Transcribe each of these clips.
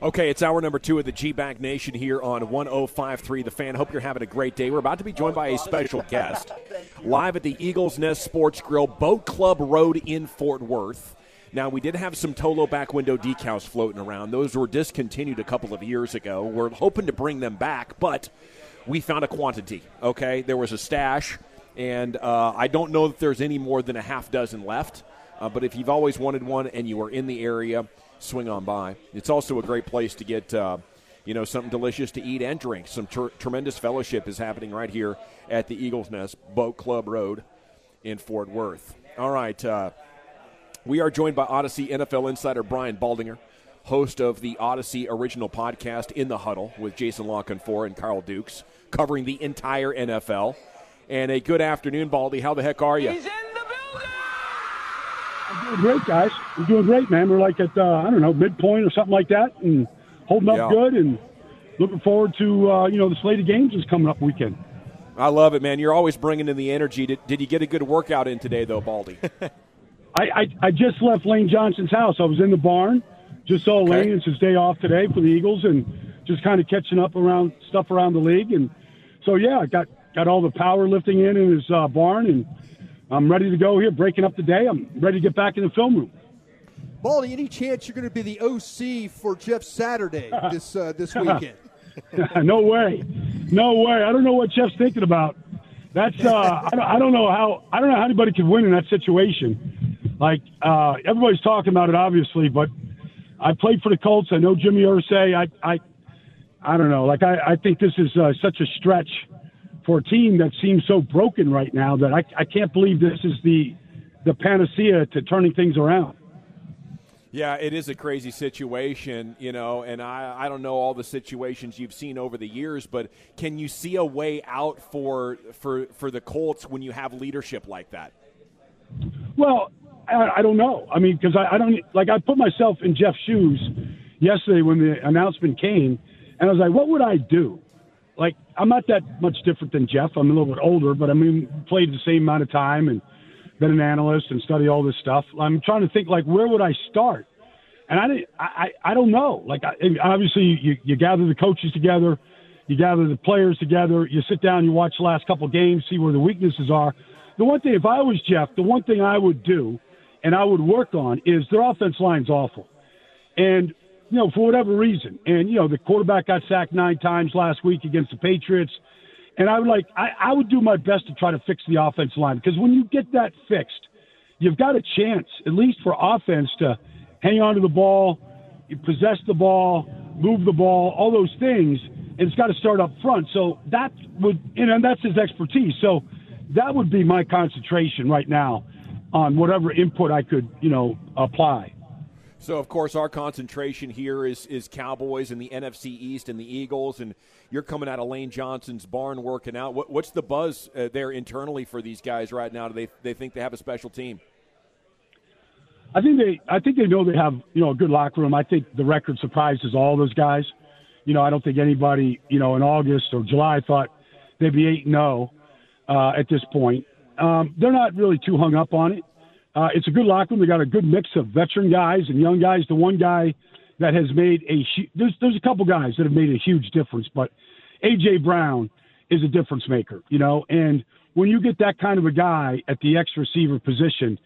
Okay, it's hour number two of the G Bag Nation here on 1053 The Fan. Hope you're having a great day. We're about to be joined by a special guest live at the Eagles Nest Sports Grill, Boat Club Road in Fort Worth. Now, we did have some Tolo back window decals floating around. Those were discontinued a couple of years ago. We're hoping to bring them back, but we found a quantity, okay? There was a stash, and uh, I don't know that there's any more than a half dozen left. Uh, but if you've always wanted one and you are in the area, swing on by. It's also a great place to get, uh, you know, something delicious to eat and drink. Some ter- tremendous fellowship is happening right here at the Eagles Nest Boat Club Road in Fort Worth. All right, uh, we are joined by Odyssey NFL insider Brian Baldinger, host of the Odyssey original podcast In the Huddle with Jason La Canfora and Carl Dukes, covering the entire NFL. And a good afternoon, Baldy. How the heck are you? I'm doing great, guys. I'm doing great, man. We're like at uh, I don't know midpoint or something like that, and holding up Yeah. good, and looking forward to uh, you know the slate of games is coming up weekend. I love it, man. You're always bringing in the energy. Did, did you get a good workout in today, though, Baldy? I, I I just left Lane Johnson's house. I was in the barn, just saw Lane. It's his day off today for the Eagles, and just kind of catching up around stuff around the league. And so yeah, I got got all the power lifting in in his uh, barn, and I'm ready to go here, breaking up the day. I'm ready to get back in the film room. Baldy, any chance you're going to be the OC for Jeff Saturday this uh, this weekend? no way, no way. I don't know what Jeff's thinking about. That's uh, I, don't, I don't know how I don't know how anybody could win in that situation. Like uh, everybody's talking about it, obviously, but I played for the Colts. I know Jimmy Irsay. I I I don't know. Like I, I think this is uh, such a stretch for a team that seems so broken right now that I, I can't believe this is the the panacea to turning things around. Yeah, it is a crazy situation, you know, and I, I don't know all the situations you've seen over the years, but can you see a way out for for for the Colts when you have leadership like that? Well, I, I don't know. I mean, because I, I don't like I put myself in Jeff's shoes yesterday when the announcement came, and I was like, what would I do? Like, I'm not that much different than Jeff. I'm a little bit older, but I mean, played the same amount of time and been an analyst and studied all this stuff. I'm trying to think like, where would I start? And I didn't. I, I, I don't know. Like, I, obviously, you, you gather the coaches together, you gather the players together, you sit down, you watch the last couple games, see where the weaknesses are. The one thing, if I was Jeff, the one thing I would do and I would work on is their offense line's awful. And, you know, for whatever reason, and, you know, the quarterback got sacked nine times last week against the Patriots. And I would like, I, I would do my best to try to fix the offense line because when you get that fixed, you've got a chance, at least for offense, to hang on to the ball, possess the ball, move the ball, all those things. And it's got to start up front. So that would, you know, and that's his expertise. So that would be my concentration right now on whatever input I could, you know, apply. So, of course, our concentration here is is Cowboys and the NFC East and the Eagles, and you're coming out of Lane Johnson's barn working out. What, what's the buzz uh, there internally for these guys right now? Do they they think they have a special team? I think they I think they know they have, you know, a good locker room. I think the record surprises all those guys. You know, I don't think anybody, you know, in August or July thought they'd be eight and zero uh, at this point. Um, they're not really too hung up on it. Uh, it's a good locker room. They got a good mix of veteran guys and young guys. The one guy that has made a there's there's a couple guys that have made a huge difference, but AJ Brown is a difference maker. You know, and when you get that kind of a guy at the X receiver position,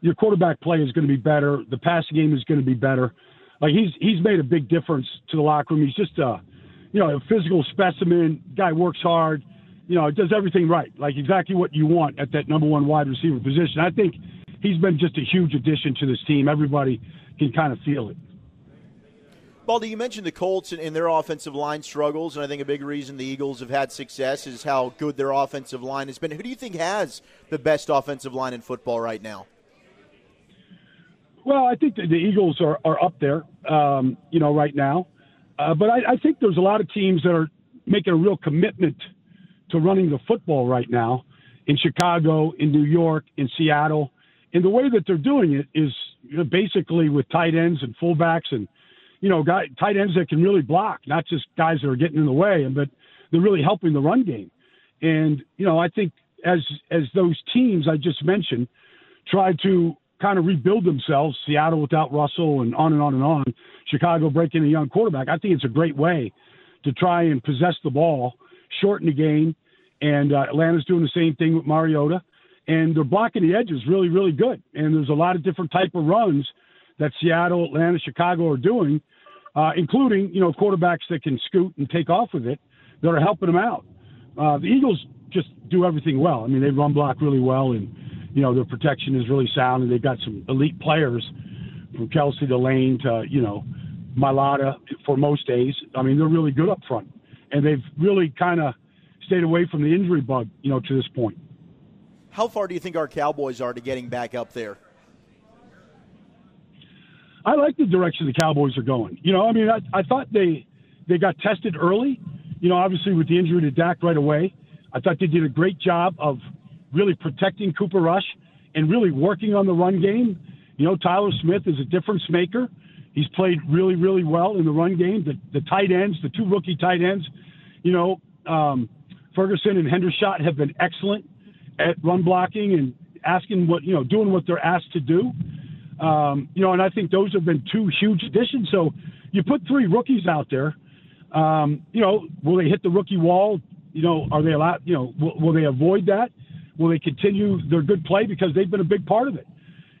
your quarterback play is going to be better. The passing game is going to be better. Like he's he's made a big difference to the locker room. He's just a you know a physical specimen. Guy works hard. You know, does everything right. Like exactly what you want at that number one wide receiver position. I think he's been just a huge addition to this team. Everybody can kind of feel it. Baldy, you mentioned the Colts and, and their offensive line struggles, and I think a big reason the Eagles have had success is how good their offensive line has been. Who do you think has the best offensive line in football right now? Well, I think the, the Eagles are, are up there, um, you know, right now. Uh, but I, I think there's a lot of teams that are making a real commitment to running the football right now in Chicago, in New York, in Seattle. And the way that they're doing it is basically with tight ends and fullbacks and, you know, guy, tight ends that can really block, not just guys that are getting in the way, but they're really helping the run game. And, you know, I think as as those teams I just mentioned try to kind of rebuild themselves, Seattle without Russell and on and on and on, Chicago breaking a young quarterback, I think it's a great way to try and possess the ball, shorten the game. And uh, Atlanta's doing the same thing with Mariota. And they're blocking the edges really, really good. And there's a lot of different type of runs that Seattle, Atlanta, Chicago are doing, uh, including, you know, quarterbacks that can scoot and take off with it that are helping them out. Uh, the Eagles just do everything well. I mean, they run block really well, and you know their protection is really sound, and they've got some elite players from Kelce to Lane to you know Mailata for most days. I mean, they're really good up front, and they've really kind of stayed away from the injury bug, you know, to this point. How far do you think our Cowboys are to getting back up there? I like the direction the Cowboys are going. You know, I mean, I, I thought they they got tested early. You know, obviously with the injury to Dak right away, I thought they did a great job of really protecting Cooper Rush and really working on the run game. You know, Tyler Smith is a difference maker. He's played really, really well in the run game. The, the tight ends, the two rookie tight ends, you know, um, Ferguson and Hendershot have been excellent at run blocking and asking what, you know, doing what they're asked to do. Um, you know, and I think those have been two huge additions. So you put three rookies out there. Um, you know, will they hit the rookie wall? You know, are they allowed? You know, will, will they avoid that? Will they continue their good play because they've been a big part of it?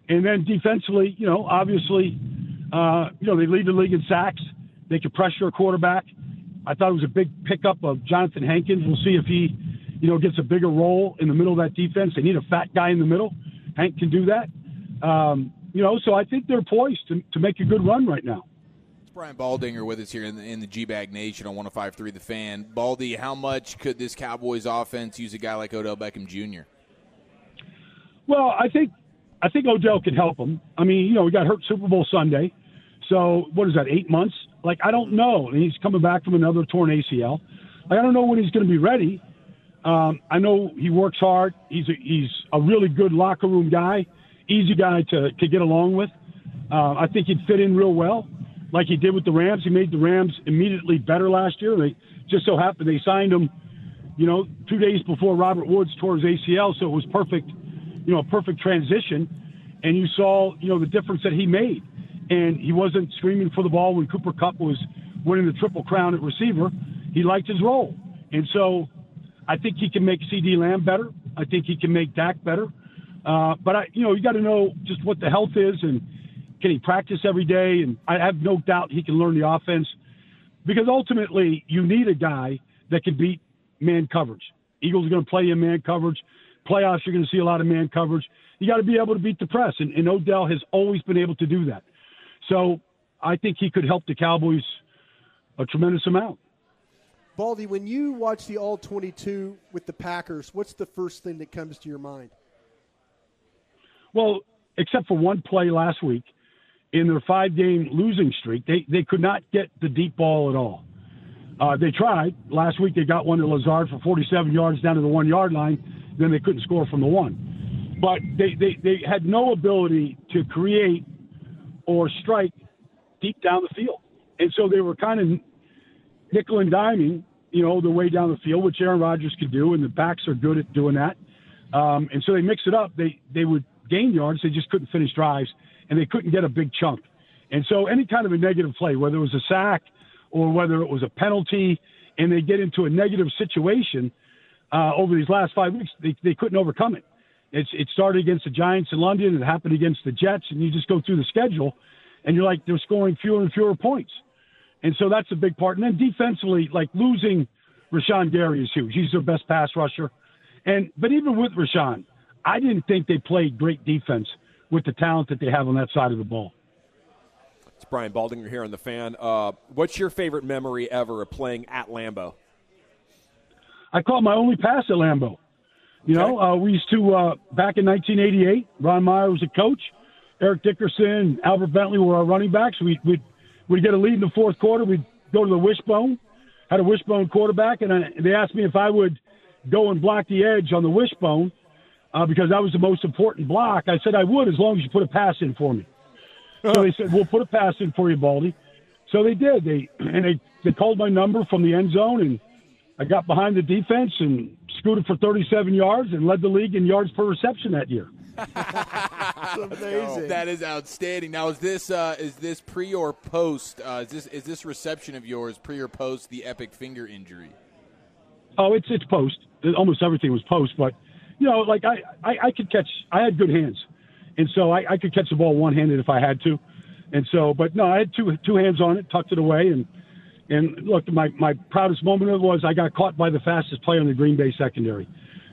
And then defensively, you know, obviously, uh, you know, they lead the league in sacks. They can pressure a quarterback. I thought it was a big pickup of Jonathan Hankins. We'll see if he, you know, gets a bigger role in the middle of that defense. They need a fat guy in the middle. Hank can do that. Um, you know, so I think they're poised to, to make a good run right now. It's Brian Baldinger with us here in the, in the G-Bag Nation on 105.3 The Fan. Baldy, how much could this Cowboys offense use a guy like Odell Beckham Jr.? Well, I think I think Odell can help him. I mean, you know, he got hurt Super Bowl Sunday, so what is that? Eight months? Like I don't know. And he's coming back from another torn ACL. Like, I don't know when he's going to be ready. Um, I know he works hard. He's a, he's a really good locker room guy, easy guy to to get along with. Uh, I think he'd fit in real well like he did with the Rams. He made the Rams immediately better last year. They just so happened they signed him, you know, two days before Robert Woods tore his ACL, so it was perfect, you know, a perfect transition. And you saw, you know, the difference that he made. And he wasn't screaming for the ball when Cooper Kupp was winning the triple crown at receiver. He liked his role, and so I think he can make CeeDee Lamb better. I think he can make Dak better. Uh, but I, you know, you got to know just what the health is and can he practice every day? And I have no doubt he can learn the offense because ultimately you need a guy that can beat man coverage. Eagles are going to play in man coverage. Playoffs, you're going to see a lot of man coverage. You got to be able to beat the press, and, and Odell has always been able to do that. So I think he could help the Cowboys a tremendous amount. Baldy, when you watch the All 22 with the Packers, what's the first thing that comes to your mind? Well, except for one play last week, in their five game losing streak, they, they could not get the deep ball at all. Uh, they tried. Last week they got one to Lazard for 47 yards down to the one yard line. Then they couldn't score from the one. But they, they, they had no ability to create or strike deep down the field. And so they were kind of nickel and diming, you know, the way down the field, which Aaron Rodgers could do, and the backs are good at doing that. Um, and so they mix it up. They they would gain yards, they just couldn't finish drives and they couldn't get a big chunk. And so any kind of a negative play, whether it was a sack or whether it was a penalty, and they get into a negative situation uh, over these last five weeks, they, they couldn't overcome it. It's, it started against the Giants in London. It happened against the Jets, and you just go through the schedule, and you're like they're scoring fewer and fewer points. And so that's a big part. And then defensively, like losing Rashan Gary is huge. He's their best pass rusher. And but even with Rashan, I didn't think they played great defense with the talent that they have on that side of the ball. It's Brian Baldinger here on the fan. Uh, what's your favorite memory ever of playing at Lambeau? I caught my only pass at Lambeau. You okay. know, uh, we used to uh, back in 1988. Ron Meyer was a coach. Eric Dickerson, Albert Bentley were our running backs. We would we'd get a lead in the fourth quarter. We'd go to the wishbone. Had a wishbone quarterback, and I, they asked me if I would go and block the edge on the wishbone uh, because that was the most important block. I said I would as long as you put a pass in for me. So they said, "We'll put a pass in for you, Baldy." So they did. They and they they called my number from the end zone, and I got behind the defense and scooted for 37 yards and led the league in yards per reception that year. amazing. That is outstanding. Now, is this uh, is this pre or post? Uh, is this is this reception of yours pre or post the epic finger injury? Oh, it's it's post. Almost everything was post, but you know, like I, I, I could catch. I had good hands, and so I, I could catch the ball one handed if I had to, and so. But no, I had two two hands on it, tucked it away, and and look, my my proudest moment of it was I got caught by the fastest player in the Green Bay secondary.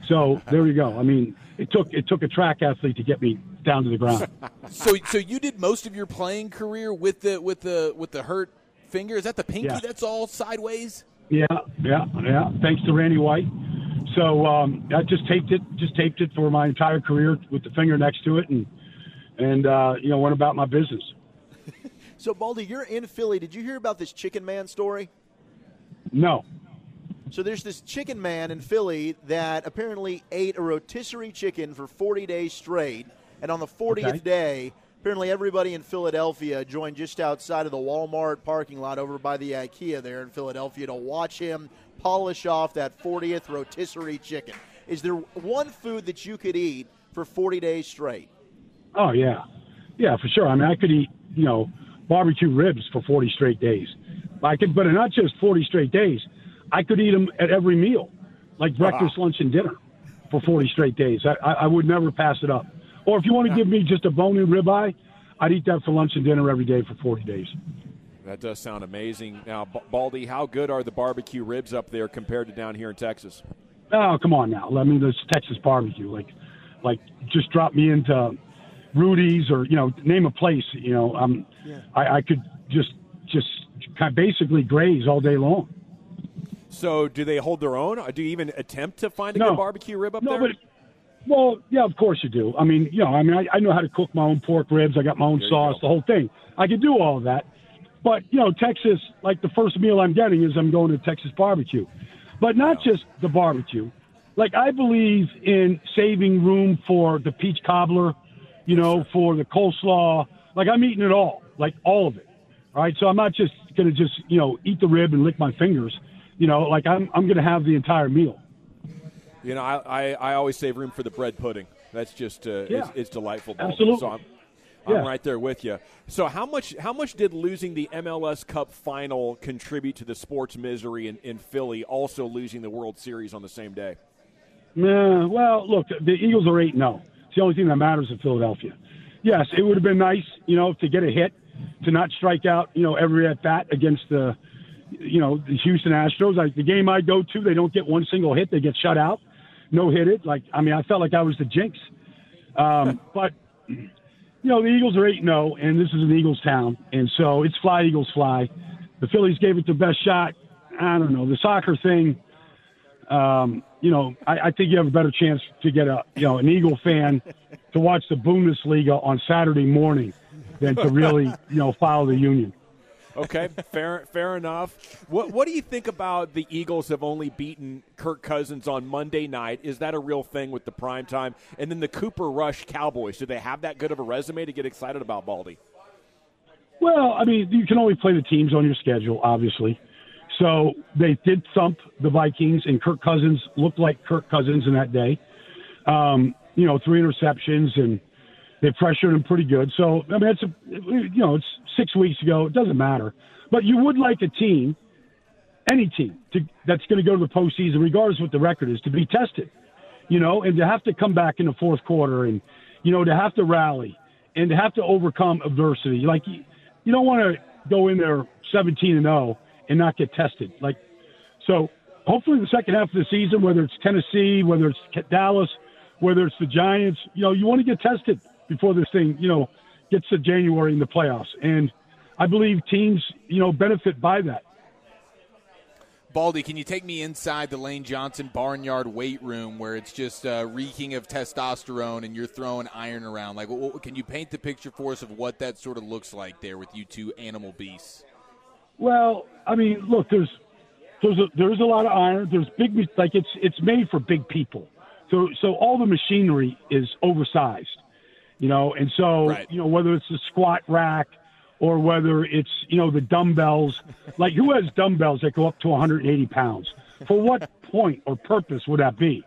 So there you go. I mean, it took it took a track athlete to get me down to the ground. So, so you did most of your playing career with the with the with the hurt finger. Is that the pinky Yeah. that's all sideways? Yeah, yeah, yeah. Thanks to Randy White. So um, I just taped it, just taped it for my entire career with the finger next to it, and and uh, you know went about my business. So, Baldy, you're in Philly. Did you hear about this Chicken Man story? No, So there's this chicken man in Philly that apparently ate a rotisserie chicken for 40 days straight, and on the 40th Okay. day, apparently everybody in Philadelphia joined just outside of the Walmart parking lot over by the IKEA there in Philadelphia to watch him polish off that 40th rotisserie chicken. Is there one food that you could eat for 40 days straight? oh yeah, yeah for sure. I mean, I could eat you know barbecue ribs for forty straight days. I could, but not just forty straight days. I could eat them at every meal, like breakfast, lunch, and dinner, for forty straight days. I, I, I would never pass it up. Or if you want to give me just a bone-in ribeye, I'd eat that for lunch and dinner every day for forty days. That does sound amazing. Now, Baldy, how good are the barbecue ribs up there compared to down here in Texas? Oh, come on now. I mean, this Texas barbecue, like, like just drop me into Rudy's or you know, name a place. You know, um, I, I could just just kind of basically graze all day long. So, do they hold their own? Do you even attempt to find a No. good barbecue rib up No, there? but well, yeah, of course you do. I mean, you know, I mean, I, I know how to cook my own pork ribs. I got my own There sauce, the whole thing. I can do all of that. But you know, Texas, like the first meal I'm getting is I'm going to Texas barbecue, but not just the barbecue. Like I believe in saving room for the peach cobbler, you know, for the coleslaw. Like I'm eating it all, like all of it. All right, so I'm not just gonna just you know eat the rib and lick my fingers. You know, like I'm I'm gonna have the entire meal. You know, I, I, I always save room for the bread pudding. That's just uh, Yeah. it's, it's delightful. Baldy. Absolutely. So I'm, I'm Yeah. right there with you. So how much how much did losing the MLS Cup final contribute to the sports misery in, in Philly? Also losing the World Series on the same day. Nah, well, look, the Eagles are eight zero. It's the only thing that matters in Philadelphia. Yes, it would have been nice, you know, to get a hit, to not strike out, you know, every at bat against the, you know, the Houston Astros. Like the game I go to, they don't get one single hit; they get shut out, no hit it. Like I mean, I felt like I was the jinx. Um, but you know, the Eagles are eight zero, and this is an Eagles town, and so it's fly Eagles fly. The Phillies gave it the best shot. I don't know the soccer thing um, you know, I, I think you have a better chance to get a you know an Eagle fan to watch the Bundesliga on Saturday morning than to really you know follow the Union. Okay, fair fair enough. What what do you think about the Eagles have only beaten Kirk Cousins on Monday night? Is that a real thing with the prime time? And then the Cooper Rush Cowboys, do they have that good of a resume to get excited about Baldy? Well, I mean, you can only play the teams on your schedule, obviously. So they did thump the Vikings, and Kirk Cousins looked like Kirk Cousins in that day. Um, you know, three interceptions, and they pressured him pretty good. So I mean, it's a, you know, it's six weeks ago. It doesn't matter, but you would like a team, any team, to, that's going to go to the postseason, regardless of what the record is, to be tested. You know, and to have to come back in the fourth quarter, and you know, to have to rally, and to have to overcome adversity. Like you, you don't want to go in there 17 and 0 and not get tested. Like, so hopefully the second half of the season, whether it's Tennessee, whether it's Dallas, whether it's the Giants, you know, you want to get tested before this thing, you know, gets to January in the playoffs. And I believe teams, you know, benefit by that. Baldy, can you take me inside the Lane Johnson barnyard weight room where it's just uh, reeking of testosterone and you're throwing iron around? Like, what, can you paint the picture for us of what that sort of looks like there with you two animal beasts? Well, I mean, look, there's there's a, there's a lot of iron. There's big like it's it's made for big people. So so all the machinery is oversized, you know, and so Right. you know whether it's the squat rack or whether it's you know the dumbbells. Like who has dumbbells that go up to 180 pounds? For what point or purpose would that be,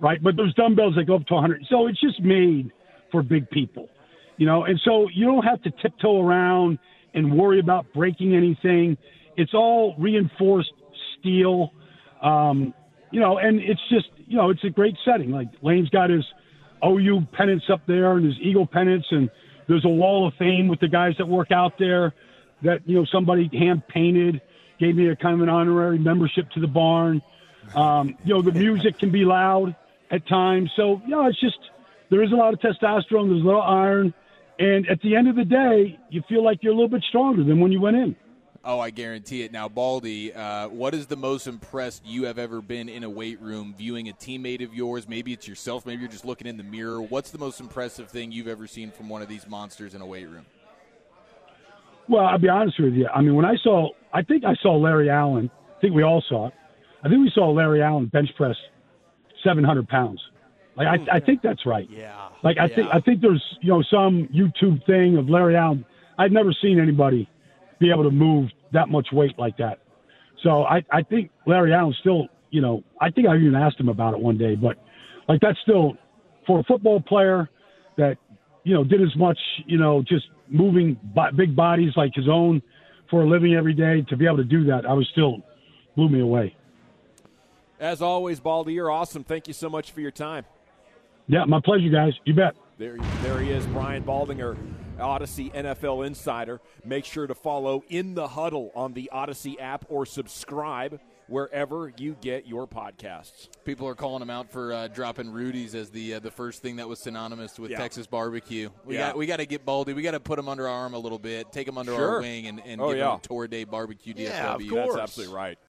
right? But those dumbbells that go up to 100. So it's just made for big people, you know, and so you don't have to tiptoe around and worry about breaking anything. It's all reinforced steel, um, you know, and it's just you know it's a great setting. Like Lane's got his OU pennants up there and there's Eagle pennants, and there's a wall of fame with the guys that work out there that you know somebody hand painted, gave me a kind of an honorary membership to the barn. Um, you know, the music can be loud at times, so you know it's just there is a lot of testosterone, there's a lot of iron, and at the end of the day, you feel like you're a little bit stronger than when you went in. Oh, I guarantee it. Now, Baldy, uh, what is the most impressed you have ever been in a weight room viewing a teammate of yours? Maybe it's yourself. Maybe you're just looking in the mirror. What's the most impressive thing you've ever seen from one of these monsters in a weight room? Well, I'll be honest with you. I mean, when I saw, I think I saw Larry Allen. I think we all saw it. I think we saw Larry Allen bench press 700 pounds. Like I, I think that's right. Yeah. Like I think I think there's you know some YouTube thing of Larry Allen. I've never seen anybody be able to move that much weight like that. So I I think Larry Allen still you know I think I even asked him about it one day, but like that's still for a football player that you know did as much you know just moving big bodies like his own for a living every day to be able to do that. I was still blew me away. As always, Baldy, you're awesome. Thank you so much for your time. Yeah, my pleasure, guys. You bet. There, there he is, Brian Baldinger, Odyssey NFL Insider. Make sure to follow In the Huddle on the Odyssey app or subscribe wherever you get your podcasts. People are calling him out for uh, dropping Rudy's as the uh, the first thing that was synonymous with Yeah. Texas barbecue. We Yeah. got we got to get Baldy. We got to put him under our arm a little bit, take him under Sure. our wing, and, and Oh, give yeah. him a tour day barbecue DFW. Yeah, of That's course. absolutely right.